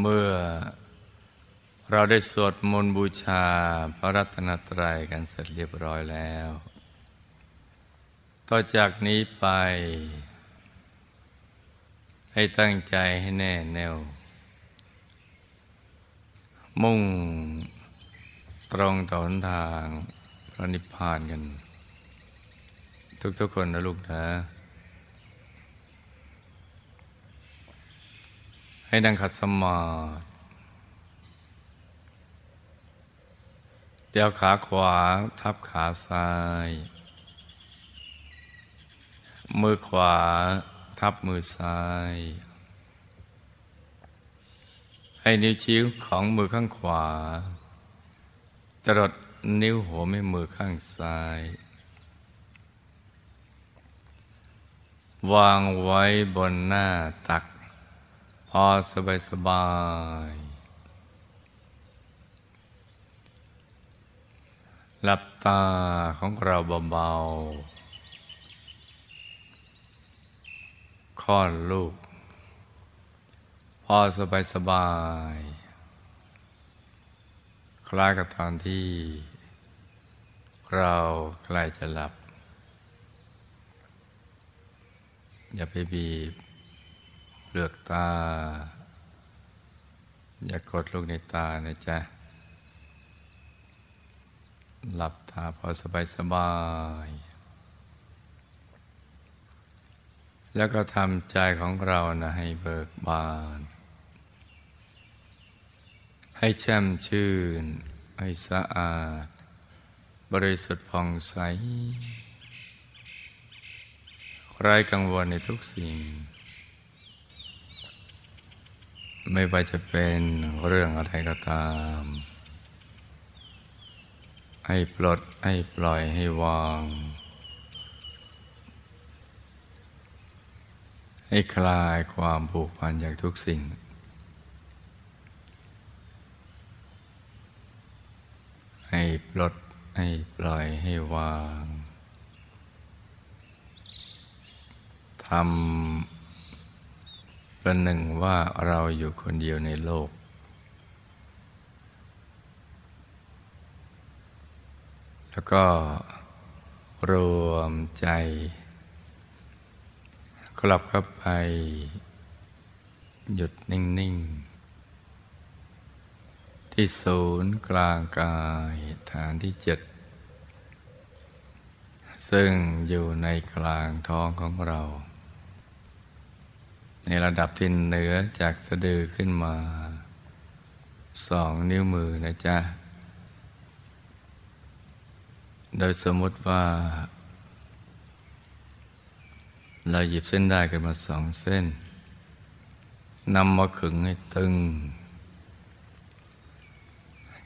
เมื่อเราได้สวดมนต์บูชาพระรัตนตรัยกันเสร็จเรียบร้อยแล้ว ต่อจากนี้ไป ให้ตั้งใจให้แน่แน่ว มุ่งตรงต่อหนทางพระนิพพานกัน ทุกๆคนนะลูกนะ ให้นั่งขัดสมาธิเดี๋ยวขาขวาทับขาซ้าย มือขวาทับมือซ้าย ให้นิ้วชี้ของมือข้างขวา จรดนิ้วหัวแม่มือข้างซ้าย วางไว้บนหน้าตัก พอสบายสบาย หลับตาของเราเบาๆค่อนลูก พอสบายสบาย คล้ายกับตอนที่ เราใกล้จะหลับ อย่าไปบีบ เลือกตา อย่ากดลูกในตานะจ๊ะ หลับตาพอสบายสบาย แล้วก็ทำใจของเรานะให้เบิกบาน ให้แช่มชื่น ให้สะอาด บริสุทธิ์ผ่องใสไร้กังวลในทุกสิ่ง ไม่ว่าจะเป็นเรื่องอะไรก็ตาม ให้ปลดให้ปล่อยให้วาง ให้คลายความผูกพันจากทุกสิ่ง ให้ปลดให้ปล่อยให้วางทำ ประหนึ่งว่าเราอยู่คนเดียวในโลก แล้วก็รวมใจกลับเข้าไปหยุดนิ่ง ๆ ที่ศูนย์กลางกายฐานที่เจ็ด ซึ่งอยู่ในกลางท้องของเรา ในระดับที่เหนือจากสะดือขึ้นมาสองนิ้วมือนะจ๊ะ โดยสมมติว่า เราหยิบเส้นได้กันมาสองเส้นนำมาขึงให้ตึง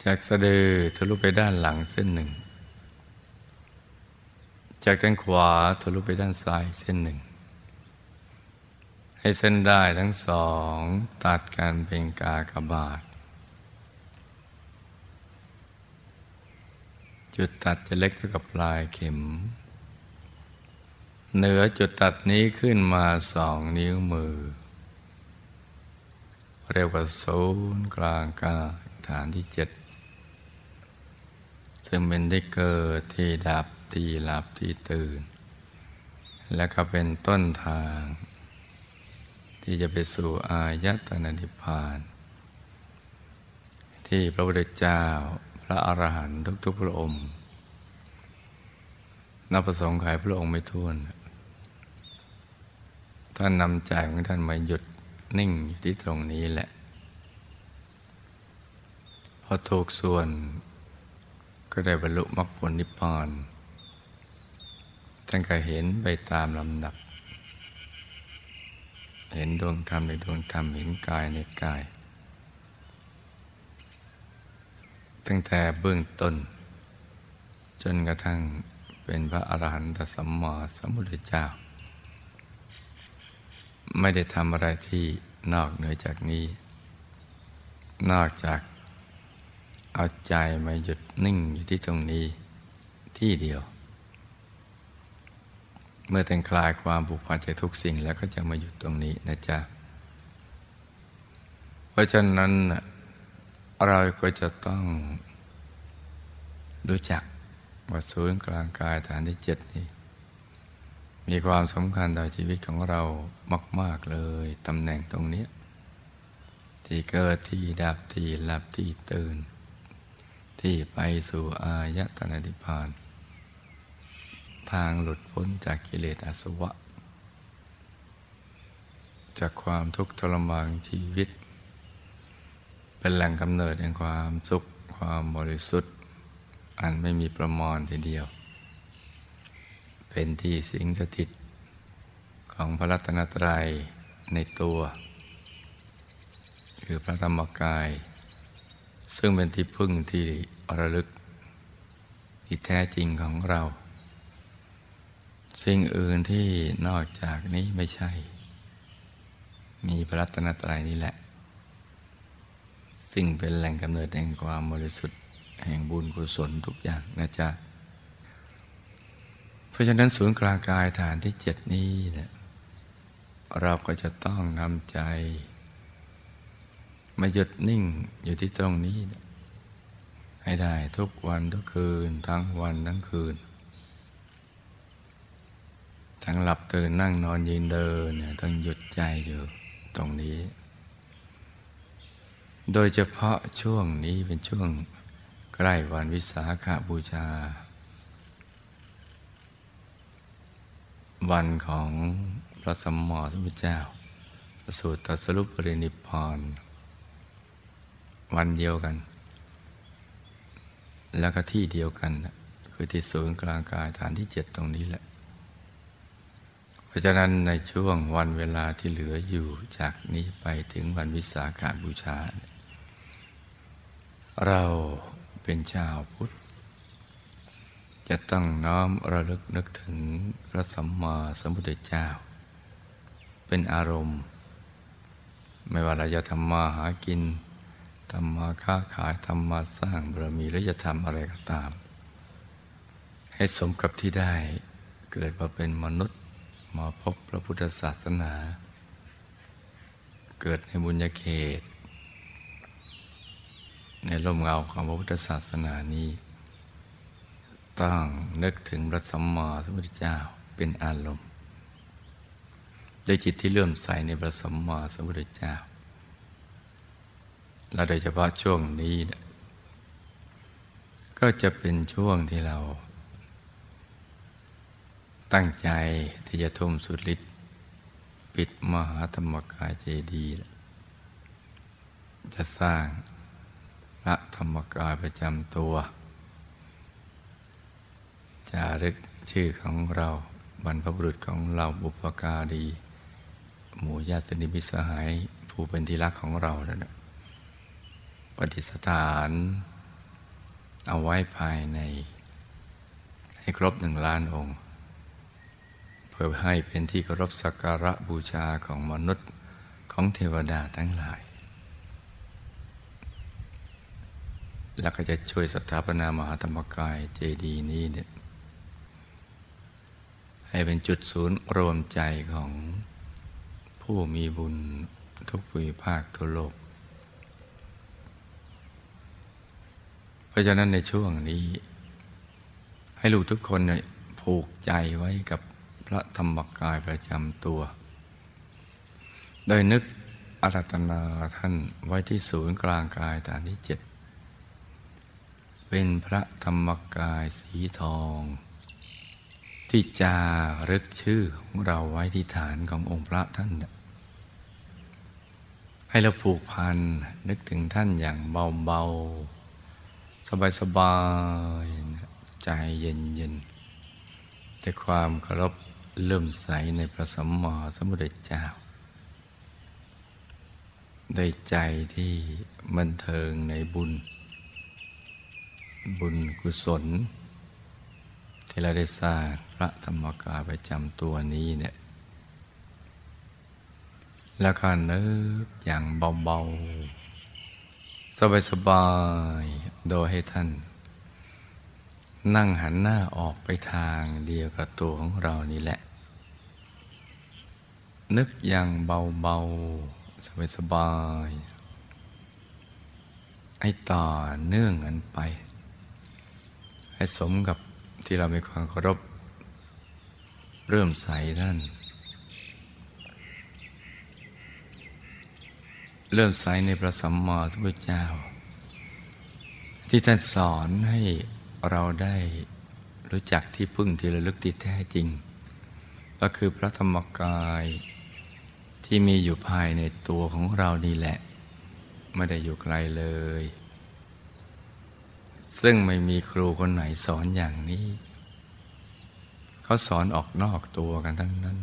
จากสะดือทะลุไปด้านหลังเส้นหนึ่ง จากด้านขวาทะลุไปด้านซ้ายเส้นหนึ่ง ให้เส้นได้ทั้งสองตัดกันเป็นกากบาท จุดตัดจะเล็กเท่ากับปลายเข็ม เหนือจุดตัดนี้ขึ้นมาสองนิ้วมือ เรียกว่าศูนย์กลางกาฐานที่เจ็ดซึ่งเป็นที่เกิดที่ดับที่หลับที่ตื่น และก็เป็นต้นทาง ที่จะไปสู่อายตนะนิพพาน ที่พระพุทธเจ้าพระอรหันต์ทุกๆพระองค์นับประสงค์ขายพระองค์ไม่ท้วน ท่านนำใจของท่านมาหยุดนิ่งอยู่ที่ตรงนี้แหละ พอถูกส่วนก็ได้บรรลุมรรคผลนิพพานท่านก็เห็นไปตามลำดับ เห็นดวงธรรมในดวงธรรม เห็นกายในกาย ตั้งแต่เบื้องต้น จนกระทั่งเป็นพระอรหันตสัมมาสัมพุทธเจ้า ไม่ได้ทำอะไรที่นอกเหนือจากนี้ นอกจากเอาใจมาหยุดนิ่งอยู่ที่ตรงนี้ที่เดียว เมื่อแต่งคลายความผูกพันจากทุกสิ่งแล้วก็จะมาหยุดตรงนี้นะจ๊ะ เพราะฉะนั้นเราก็จะต้องรู้จักว่าศูนย์กลางกายฐานที่เจ็ดนี้ มีความสำคัญต่อชีวิตของเรามาก ๆเลยตำแหน่งตรงนี้ ที่เกิดที่ดับที่หลับที่ตื่น ที่ไปสู่อายตนะนิพพาน ทางหลุดพ้นจากกิเลสอสวะ จากความทุกข์ทรมานชีวิต เป็นแหล่งกำเนิดแห่งความสุขความบริสุทธิ์ อันไม่มีประมาณทีเดียว เป็นที่สิงสถิตของพระรัตนตรัยในตัว คือพระธรรมกาย ซึ่งเป็นที่พึ่งที่ระลึกที่แท้จริงของเรา สิ่งอื่นที่นอกจากนี้ไม่ใช่ มีพระรัตนตรัยนี่แหละ สิ่งเป็นแหล่งกำเนิดแห่งความบริสุทธิ์แห่งบุญกุศลทุกอย่างนะจ๊ะ เพราะฉะนั้นศูนย์กลางกายฐานที่เจ็ดนี้เนี่ยเราก็จะต้องนำใจ มาหยุดนิ่งอยู่ที่ตรงนี้ ให้ได้ทุกวันทุกคืนทั้งวันทั้งคืน ทั้งหลับตื่นนั่งนอนยืนเดินเนี่ยต้องหยุดใจอยู่ตรงนี้ โดยเฉพาะช่วงนี้เป็นช่วงใกล้วันวิสาขาบูชา วันของพระสมมาสัมพุทธเจ้าประสูติตรัสรุปปรินิพพานวันเดียวกัน แล้วก็ที่เดียวกัน คือที่ศูนย์กลางกายฐานที่เจ็ดตรงนี้แหละ เพราะฉะนั้นในช่วงวันเวลาที่เหลืออยู่จากนี้ไปถึงวันวิสาขาบูชา เราเป็นชาวพุทธ จะต้องน้อมระลึกนึกถึงพระสัมมาสัมพุทธเจ้า เป็นอารมณ์ ไม่ว่าเราจะทำมาหากินทำมาค้าขายทำมาสร้างบารมีหรือจะทำอะไรก็ตาม ให้สมกับที่ได้เกิดมาเป็นมนุษย์ มาพบพระพุทธศาสนา เกิดในบุญญาเขต ในร่มเงาของพระพุทธศาสนานี้ ต้องนึกถึงพระสัมมาสัมพุทธเจ้าเป็นอารมณ์ด้วยจิตที่เลื่อมใสในพระสัมมาสัมพุทธเจ้า และโดยเฉพาะช่วงนี้ ก็จะเป็นช่วงที่เรา ตั้งใจที่จะทุ่มสุดฤทธิ์ปิดมหาธรรมกายเจดีย์จะสร้างพระธรรมกายประจำตัว จารึกชื่อของเราบรรพบุรุษของเราบุปการี หมู่ญาตินิมิสหาย ผู้เป็นที่รักของเราแล้วนะปฏิสถาน เอาไว้ภายในให้ครบหนึ่งล้านองค์ พื่อให้เป็นที่เคารพสักการะบูชาของมนุษย์ของเทวดาทั้งหลาย แล้วก็จะช่วยสถาปนามหาธรรมกายเจดีย์นี้เนี่ยให้เป็นจุดศูนย์รวมใจของผู้มีบุญทุกภูมิภาคทั่วโลก เพราะฉะนั้นในช่วงนี้ ให้ลูกทุกคนเนี่ยผูกใจไว้กับ พระธรรมกายประจำตัว โดยนึกอารัตนาท่านไว้ที่ศูนย์กลางกายฐานที่เจ็ดเป็นพระธรรมกายสีทอง ที่จารึกชื่อของเราไว้ที่ฐานขององค์พระท่าน ให้เราผูกพันนึกถึงท่านอย่างเบาๆ สบายๆใจเย็นๆแต่ความเคารพ เลื่อมใสในพระสัมมาสัมพุทธเจ้าด้ใจที่บันเทิงในบุญ บุญกุศล ที่เราได้สร้างพระธรรมกายประจำตัวนี้เนี่ยแล้วก็นึกอย่างเบาๆ สบายๆ โดยให้ท่าน นั่งหันหน้าออกไปทางเดียวกับตัวของเรานี่แหละ นึกอย่างเบาๆ สบายๆให้ต่อเนื่องกันไป ให้สมกับที่เรามีความเคารพ เริ่มใสท่าน เริ่มใสในพระสัมมาสัมพุทธเจ้า ที่ท่านสอนให้เราได้รู้จักที่พึ่งที่ระลึกที่แท้จริง ก็คือพระธรรมกาย ที่มีอยู่ภายในตัวของเรานี่แหละ ไม่ได้อยู่ไกลเลย ซึ่งไม่มีครูคนไหนสอนอย่างนี้ เขาสอนออกนอกตัวกันทั้งนั้น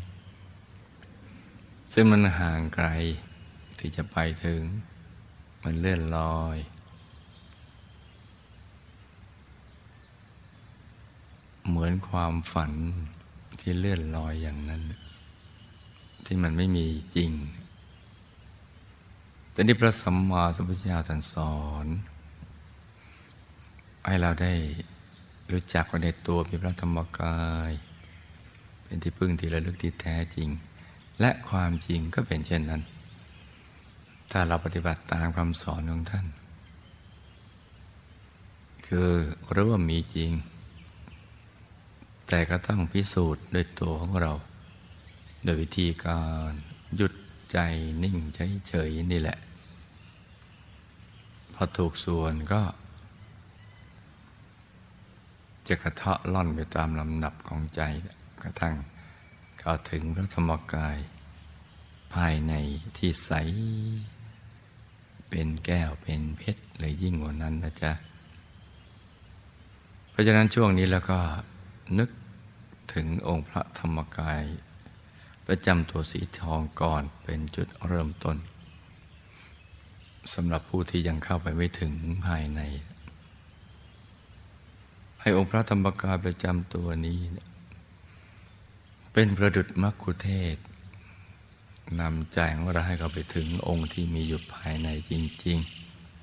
ซึ่งมันห่างไกลที่จะไปถึง มันเลื่อนลอยเหมือนความฝันที่เลื่อนลอยอย่างนั้น ที่มันไม่มีจริงแต่นี่พระสัมมาสัมพุทธเจ้าท่านสอน ให้เราได้รู้จักว่าในตัวมีพระธรรมกาย เป็นที่พึ่งที่ระลึกที่แท้จริง และความจริงก็เป็นเช่นนั้น ถ้าเราปฏิบัติตามคำสอนของท่าน คือรู้ว่ามีจริง แต่ก็ต้องพิสูจน์ด้วยตัวของเรา โดยวิธีการหยุดใจนิ่งเฉยๆนี่แหละ พอถูกส่วนก็ จะกระเทาะล่อนไปตามลำดับของใจกระทั่งเข้าถึงพระธรรมกาย ภายในที่ใส เป็นแก้วเป็นเพชรเลยยิ่งกว่านั้นนะจ๊ะ เพราะฉะนั้นช่วงนี้แล้วก็นึกถึงองค์พระธรรมกาย ประจำตัวสีทองก่อนเป็นจุดเริ่มต้นสำหรับผู้ที่ยังเข้าไปไม่ถึงภายใน ให้องค์พระธรรมกายประจำตัวนี้ เป็นประดุจมัคคุเทศนำใจของเราให้เราไปถึงองค์ที่มีอยู่ภายในจริง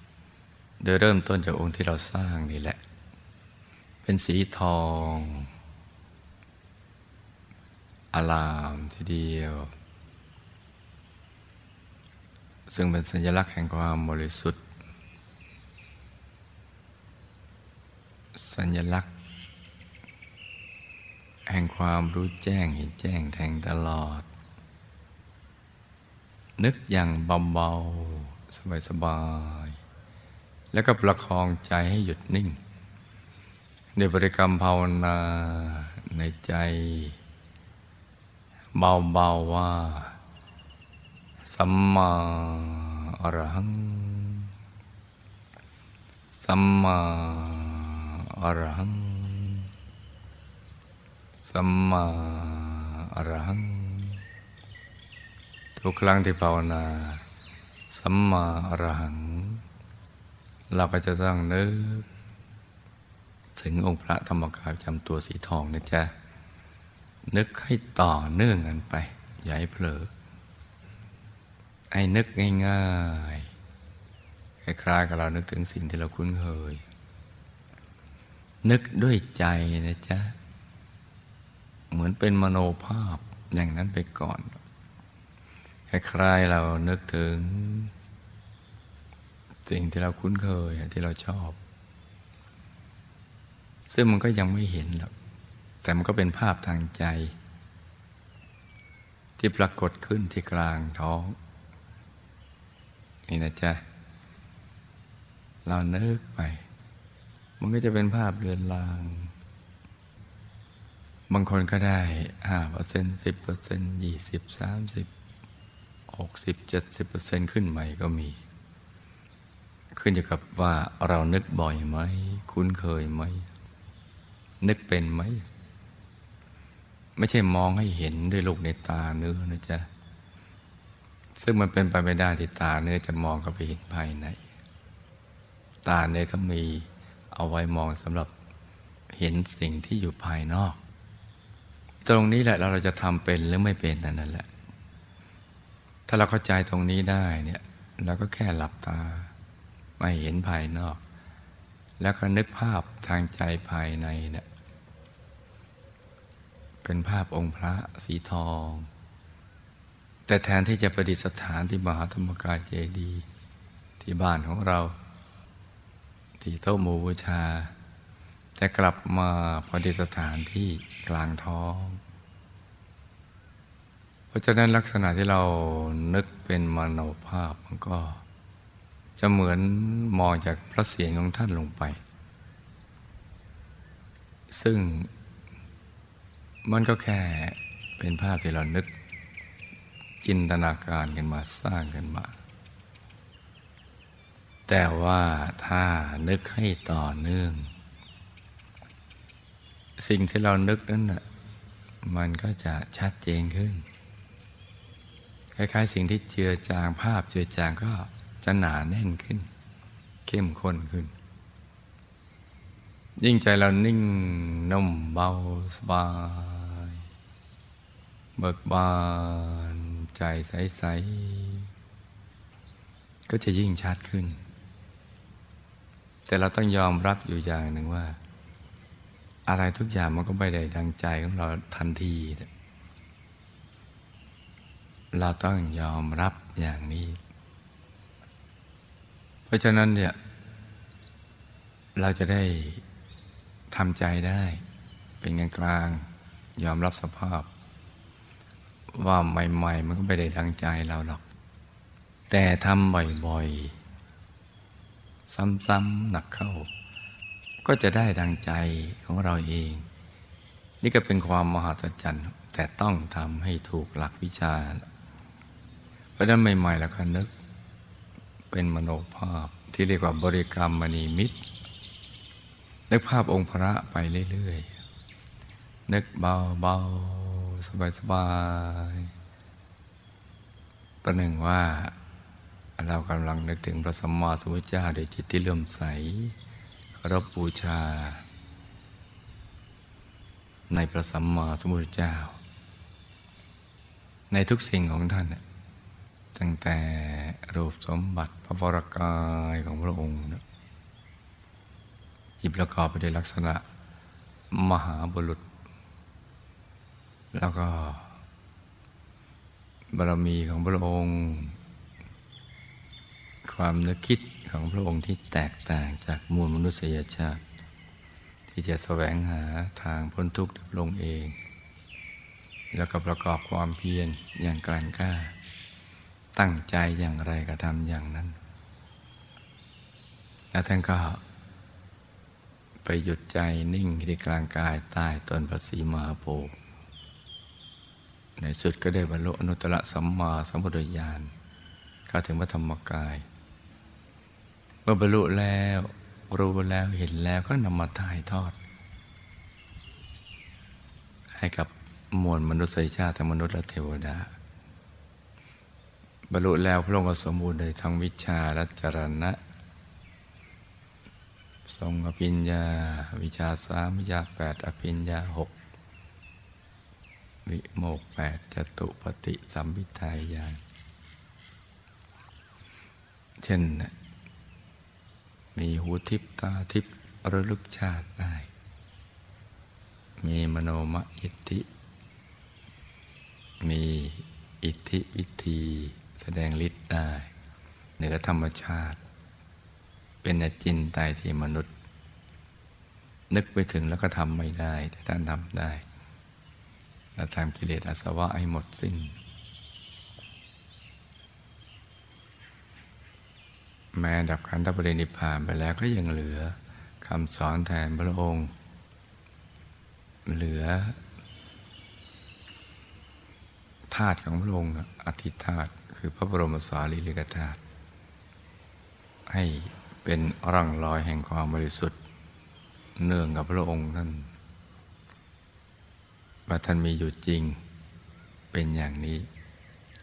ๆ โดยเริ่มต้นจากองค์ที่เราสร้างนี่แหละ เป็นสีทอง อารามทีเดียว ซึ่งเป็นสัญลักษณ์แห่งความบริสุทธิ์ สัญลักษณ์ แห่งความรู้แจ้งเห็นแจ้งแทงตลอด นึกอย่างเบาๆ สบายๆ แล้วก็ประคองใจให้หยุดนิ่ง ในบริกรรมภาวนาในใจ เบาๆว่า สัมมาอรหัง สัมมาอรหัง สัมมาอรหัง ทุกครั้งที่ภาวนา สัมมาอรหัง เราก็จะต้องนึกถึงองค์พระธรรมกายจำตัวสีทองนะจ๊ะ นึกให้ต่อเนื่องกันไป อย่าให้เผลอไอ้นึกง่ายๆคล้ายๆกับเรานึกถึงสิ่งที่เราคุ้นเคย นึกด้วยใจนะจ๊ะ เหมือนเป็นมโนภาพอย่างนั้นไปก่อนคล้ายๆเรานึกถึง สิ่งที่เราคุ้นเคยที่เราชอบ ซึ่งมันก็ยังไม่เห็นหรอก แต่มันก็เป็นภาพทางใจ ที่ปรากฏขึ้นที่กลางท้อง นี่นะจ๊ะ เราเนึกไป มันก็จะเป็นภาพเรือนลาง บางคนก็ได้ห้าเปอร์เซ็นต์สิบเปอร์เซ็นต์ยี่สิบสามสิบหกสิบเจ็ดสิบเปอร์เซ็นต์ขึ้นใหม่ก็มีขึ้นอยู่กับว่าเรานึกบ่อยไหม คุ้นเคยไหม นึกเป็นไหม ไม่ใช่มองให้เห็นด้วยลูกในตาเนื้อนะจ๊ะ ซึ่งมันเป็นไปไม่ได้ที่ตาเนื้อจะมองเข้าไปเห็นภายใน ตาเนื้อก็มีเอาไว้มองสำหรับเห็นสิ่งที่อยู่ภายนอก ตรงนี้แหละเราจะทำเป็นหรือไม่เป็นนั่นแหละ ถ้าเราเข้าใจตรงนี้ได้เนี่ยเราก็แค่หลับตาไม่เห็นภายนอก แล้วก็นึกภาพทางใจภายในเนี่ย เป็นภาพองค์พระสีทอง แต่แทนที่จะประดิษฐานที่มหาธรรมกายเจดีย์ที่บ้านของเรา ที่โต๊ะหมู่บูชา จะกลับมาพอดีสถานที่กลางท้อง เพราะฉะนั้นลักษณะที่เรานึกเป็นมโนภาพมันก็จะเหมือนมองจากพระเสียงของท่านลงไป ซึ่ง มันก็แค่เป็นภาพที่เรานึก จินตนาการกันมาสร้างกันมา แต่ว่าถ้านึกให้ต่อเนื่อง สิ่งที่เรานึกนั้นน่ะมันก็จะชัดเจนขึ้น คล้ายๆ สิ่งที่เจือจางภาพเจือจางก็จะหนาแน่นขึ้น เข้มข้นขึ้น ยิ่งใจเรานิ่งนุ่มเบาสบาย เบิกบานใจใส ๆ ก็จะยิ่งชัดขึ้น แต่เราต้องยอมรับอยู่อย่างหนึ่งว่า อะไรทุกอย่างมันก็ไม่ได้ดังใจของเราทันที เราต้องยอมรับอย่างนี้ เพราะฉะนั้นเนี่ย เราจะได้ ทำใจได้ เป็นกลางๆยอมรับสภาพ ว่าใหม่ๆ มันก็ไม่ได้ดังใจเราหรอก แต่ทำบ่อยๆ ซ้ำๆหนักเข้า ก็จะได้ดังใจของเราเอง นี่ก็เป็นความมหัศจรรย์ แต่ต้องทำให้ถูกหลักวิชา เพราะนั้นใหม่ๆ แล้วก็นึก เป็นมโนภาพที่เรียกว่าบริกรรมมณีมิตร นึกภาพองค์พระไปเรื่อยๆนึกเบาๆ สบายสบายประหนึ่งว่าเรากำลังนึกถึงพระสัมมาสัมพุทธเจ้าด้วยจิตที่เลื่อมใสรพบูชา ในพระสัมมาสัมพุทธเจ้า ในทุกสิ่งของท่าน ตั้งแต่รูปสมบัติพระวรกายของพระองค์ ที่ประกอบไปด้วยลักษณะมหาบุรุษ แล้วก็บารมีของพระองค์ ความนึกคิดของพระองค์ที่แตกต่างจากมวลมนุษยชาติ ที่จะแสวงหาทางพ้นทุกข์ด้วยพระองค์เอง แล้วก็ประกอบความเพียรอย่างกลั่นกล้า ตั้งใจอย่างไรก็ทำอย่างนั้น แล้วท่านก็ ไปหยุดใจนิ่งที่กลางกายใต้ต้นพระศรีมหาโพธิ์ในสุดก็ได้บรรลุอนุตตรสัมมาสัมพุทธญาณเข้าถึงพระธรรมกาย เมื่อบรรลุแล้วรู้แล้วเห็นแล้วก็นำมาถ่ายทอด ให้กับมวลมนุษยชาติทั้งมนุษย์และเทวดา บรรลุแล้วพระองค์ก็สมบูรณ์ในทั้งวิชาและจรณะ ทรงอภิญญา วิชาสามวิชาแปดอภิญญาหกวิโมกแปดจตุปฏิสัมพิทายญาณเช่น มีหูทิพตาทิพระลึกชาติได้ มีมโนมอิทธิ มีอิทธิวิธี แสดงฤทธิ์ได้เหนือธรรมชาติ เป็นจินไตที่มนุษย์ นึกไปถึงแล้วก็ทำไม่ได้ แต่ท่านทำได้และทำกิเลสอาสวะให้หมดสิ้นแม้ดับขันธปรินิพพานไปแล้วก็ยังเหลือคำสอนแทนพระองค์ เหลือธาตุของพระองค์อธิธาตุคือพระบรมสารีริกธาตุให้ เป็นร่องรอยแห่งความบริสุทธิ์ เนื่องกับพระองค์ท่านว่าท่านมีอยู่จริงเป็นอย่างนี้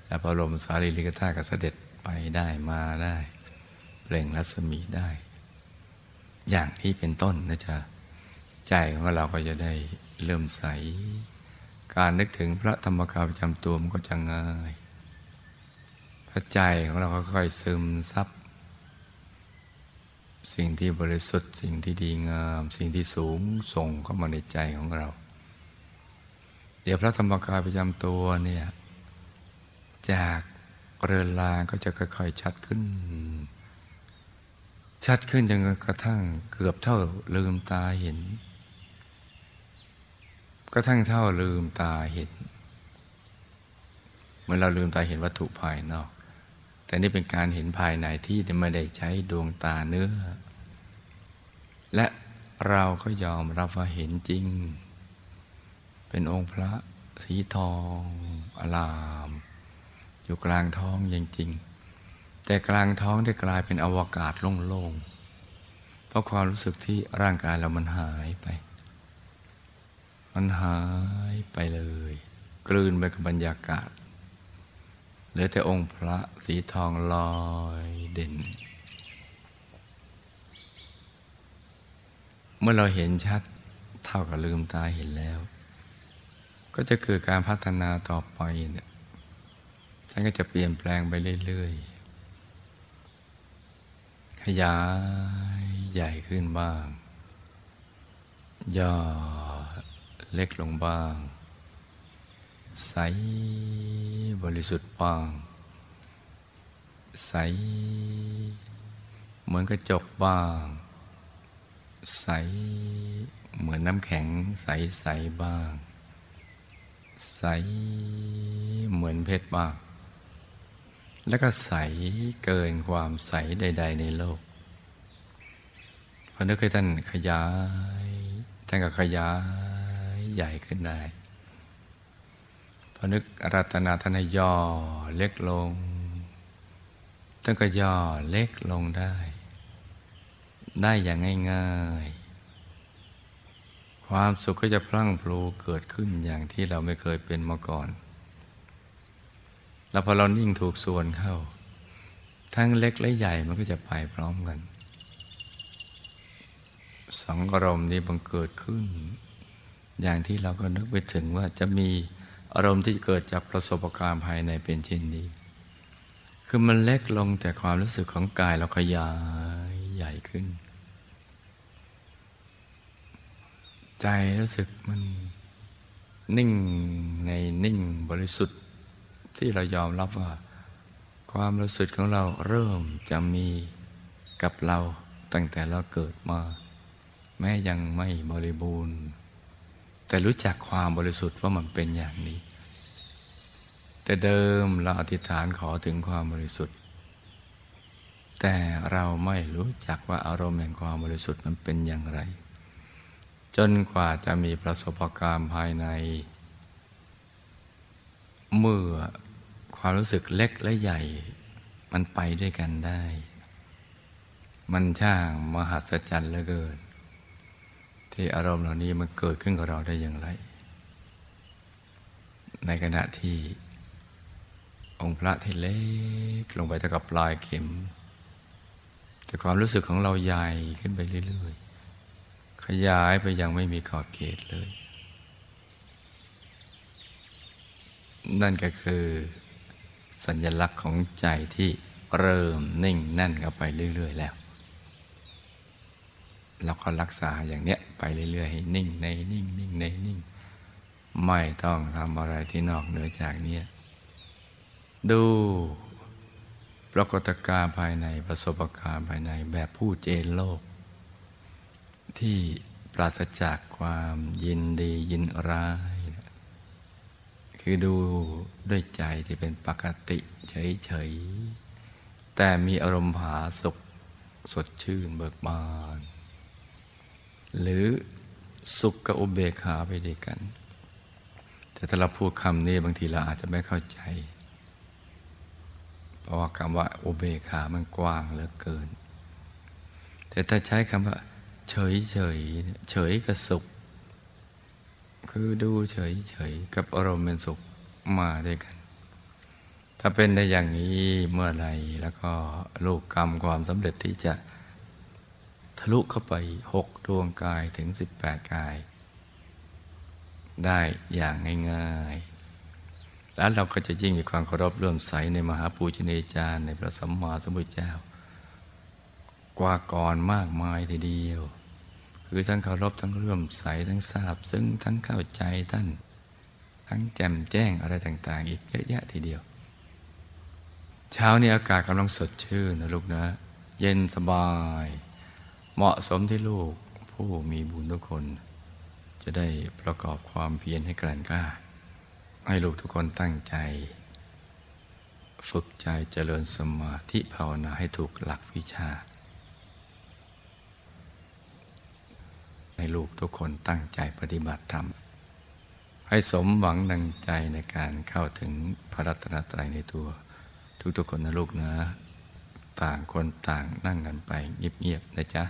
และพระลมสารีริกธาตุก็เสด็จไปได้มาได้เปล่งรัศมีได้ อย่างที่เป็นต้นนะจ๊ะใจของเราก็จะได้เริ่มใส การนึกถึงพระธรรมกายประจำตัวมันก็จะง่ายพระใจของเราก็ค่อยซึมซับ สิ่งที่บริสุทธิ์ สิ่งที่ดีงาม สิ่งที่สูงส่งเข้ามาในใจของเรา เดี๋ยวพระธรรมกายประจำตัวเนี่ย จากเรือนลางก็จะค่อยๆชัดขึ้น ชัดขึ้นจนกระทั่งเกือบเท่าลืมตาเห็นกระทั่งเท่าลืมตาเห็นเมื่อเราลืมตาเห็นวัตถุภายนอก แต่นี่เป็นการเห็นภายในที่ไม่ได้ใช้ดวงตาเนื้อ และเราก็ยอมรับว่าเห็นจริง เป็นองค์พระสีทองอลาม อยู่กลางท้องอย่างจริง แต่กลางท้องได้กลายเป็นอวกาศโล่งๆ เพราะความรู้สึกที่ร่างกายเรามันหายไป มันหายไปเลย กลืนไปกับบรรยากาศ เหลือแต่องค์พระสีทองลอยเด่น เมื่อเราเห็นชัดเท่ากับลืมตาเห็นแล้ว ก็จะเกิดการพัฒนาต่อไปเนี่ยท่านก็จะเปลี่ยนแปลงไปเรื่อยๆ ขยายใหญ่ขึ้นบ้าง ย่อเล็กลงบ้าง ใสบริสุทธิ์บาง ใส เหมือนกระจกบ้าง ใส เหมือนน้ำแข็งใสใสบ้าง ใส เหมือนเพชรบ้าง แล้วก็ใสเกินความใสใด ๆ ในโลกพอนึกให้ท่านขยาย ท่านก็ขยายใหญ่ขึ้นได้ พอนึกรัตนาท่านให้ย่อเล็กลงท่านก็ย่อเล็กลงได้ ได้อย่างง่ายๆ ความสุขก็จะพลั่งพลูเกิดขึ้นอย่างที่เราไม่เคยเป็นมาก่อน แล้วพอเรานิ่งถูกส่วนเข้า ทั้งเล็กและใหญ่มันก็จะไปพร้อมกันสองอารมนี้บังเกิดขึ้น อย่างที่เราก็นึกไปถึงว่าจะมี อารมณ์ที่เกิดจากประสบการณ์ภายในเป็นเช่นนี้ คือมันเล็กลงแต่ความรู้สึกของกายเราขยายใหญ่ขึ้น ใจรู้สึกมันนิ่งในนิ่งบริสุทธิ์ที่เรายอมรับว่า ความรู้สึกของเราเริ่มจะมีกับเราตั้งแต่เราเกิดมา แม้ยังไม่บริบูรณ์ แต่รู้จักความบริสุทธิ์ว่ามันเป็นอย่างนี้ แต่เดิมเราอธิษฐานขอถึงความบริสุทธิ์ แต่เราไม่รู้จักว่าอารมณ์แห่งความบริสุทธิ์มันเป็นอย่างไร จนกว่าจะมีประสบการณ์ภายใน เมื่อความรู้สึกเล็กและใหญ่ มันไปด้วยกันได้ มันช่างมหัศจรรย์เหลือเกิน อารมณ์เหล่านี้มันเกิดขึ้นกับเราได้อย่างไร ในขณะที่องค์พระที่เล็กลงไปเท่ากับปลายเข็ม แต่ความรู้สึกของเราใหญ่ขึ้นไปเรื่อยๆ ขยายไปยังไม่มีขอบเขตเลย นั่นก็คือสัญลักษณ์ของใจที่เริ่มนิ่งแน่นกันไปเรื่อย ๆ แล้ว เราก็รักษาอย่างเนี้ยไปเรื่อยๆให้นิ่งในนิ่งนิ่งในนิ่ง ไม่ต้องทำอะไรที่นอกเหนือจากเนี้ยดูปรากฏการณ์ภายในประสบการณ์ภายในแบบผู้เจนโลก ที่ปราศจากความยินดียินร้าย คือดูด้วยใจที่เป็นปกติเฉย ๆ แต่มีอารมณ์ผาสุขสดชื่นเบิกบาน หรือสุขกับอุเบกขาไปด้วยกัน แต่ถ้าเราพูดคำนี้บางทีเราอาจจะไม่เข้าใจ เพราะว่าคำว่าอุเบกขามันกว้างเหลือเกิน แต่ถ้าใช้คำว่า เฉยเฉยเฉยกับสุข คือดูเฉยเฉยกับอารมณ์เป็นสุขมาด้วยกัน ถ้าเป็นได้อย่างนี้เมื่อไรแล้วก็ลูกกรรมความสำเร็จที่จะ ทะลุเข้าไปหกดวงกายถึงสิบแปดกาย ได้อย่างง่ายๆ แล้วเราก็จะยิ่งมีความเคารพเลื่อมใสในมหาปูชนียาจารย์ในพระสัมมาสัมพุทธเจ้า กว่าก่อนมากมายทีเดียว คือทั้งเคารพทั้งเลื่อมใสทั้งทราบ ซึ่งทั้งเข้าใจท่าน ทั้งแจ่มแจ้งอะไรต่างๆ อีกเยอะแยะทีเดียว เช้านี้อากาศกำลังสดชื่นนะลูกนะ เย็นสบาย เหมาะสมที่ลูกผู้มีบุญทุกคน จะได้ประกอบความเพียรให้แกร่งกล้า ให้ลูกทุกคนตั้งใจ ฝึกใจเจริญสมาธิภาวนาให้ถูกหลักวิชา ให้ลูกทุกคนตั้งใจปฏิบัติธรรม ให้สมหวังดังใจในการเข้าถึงพระรัตนตรัยในตัว ทุกๆคนนะลูกนะ ต่างคนต่างนั่งกันไปเงียบๆนะจ๊ะ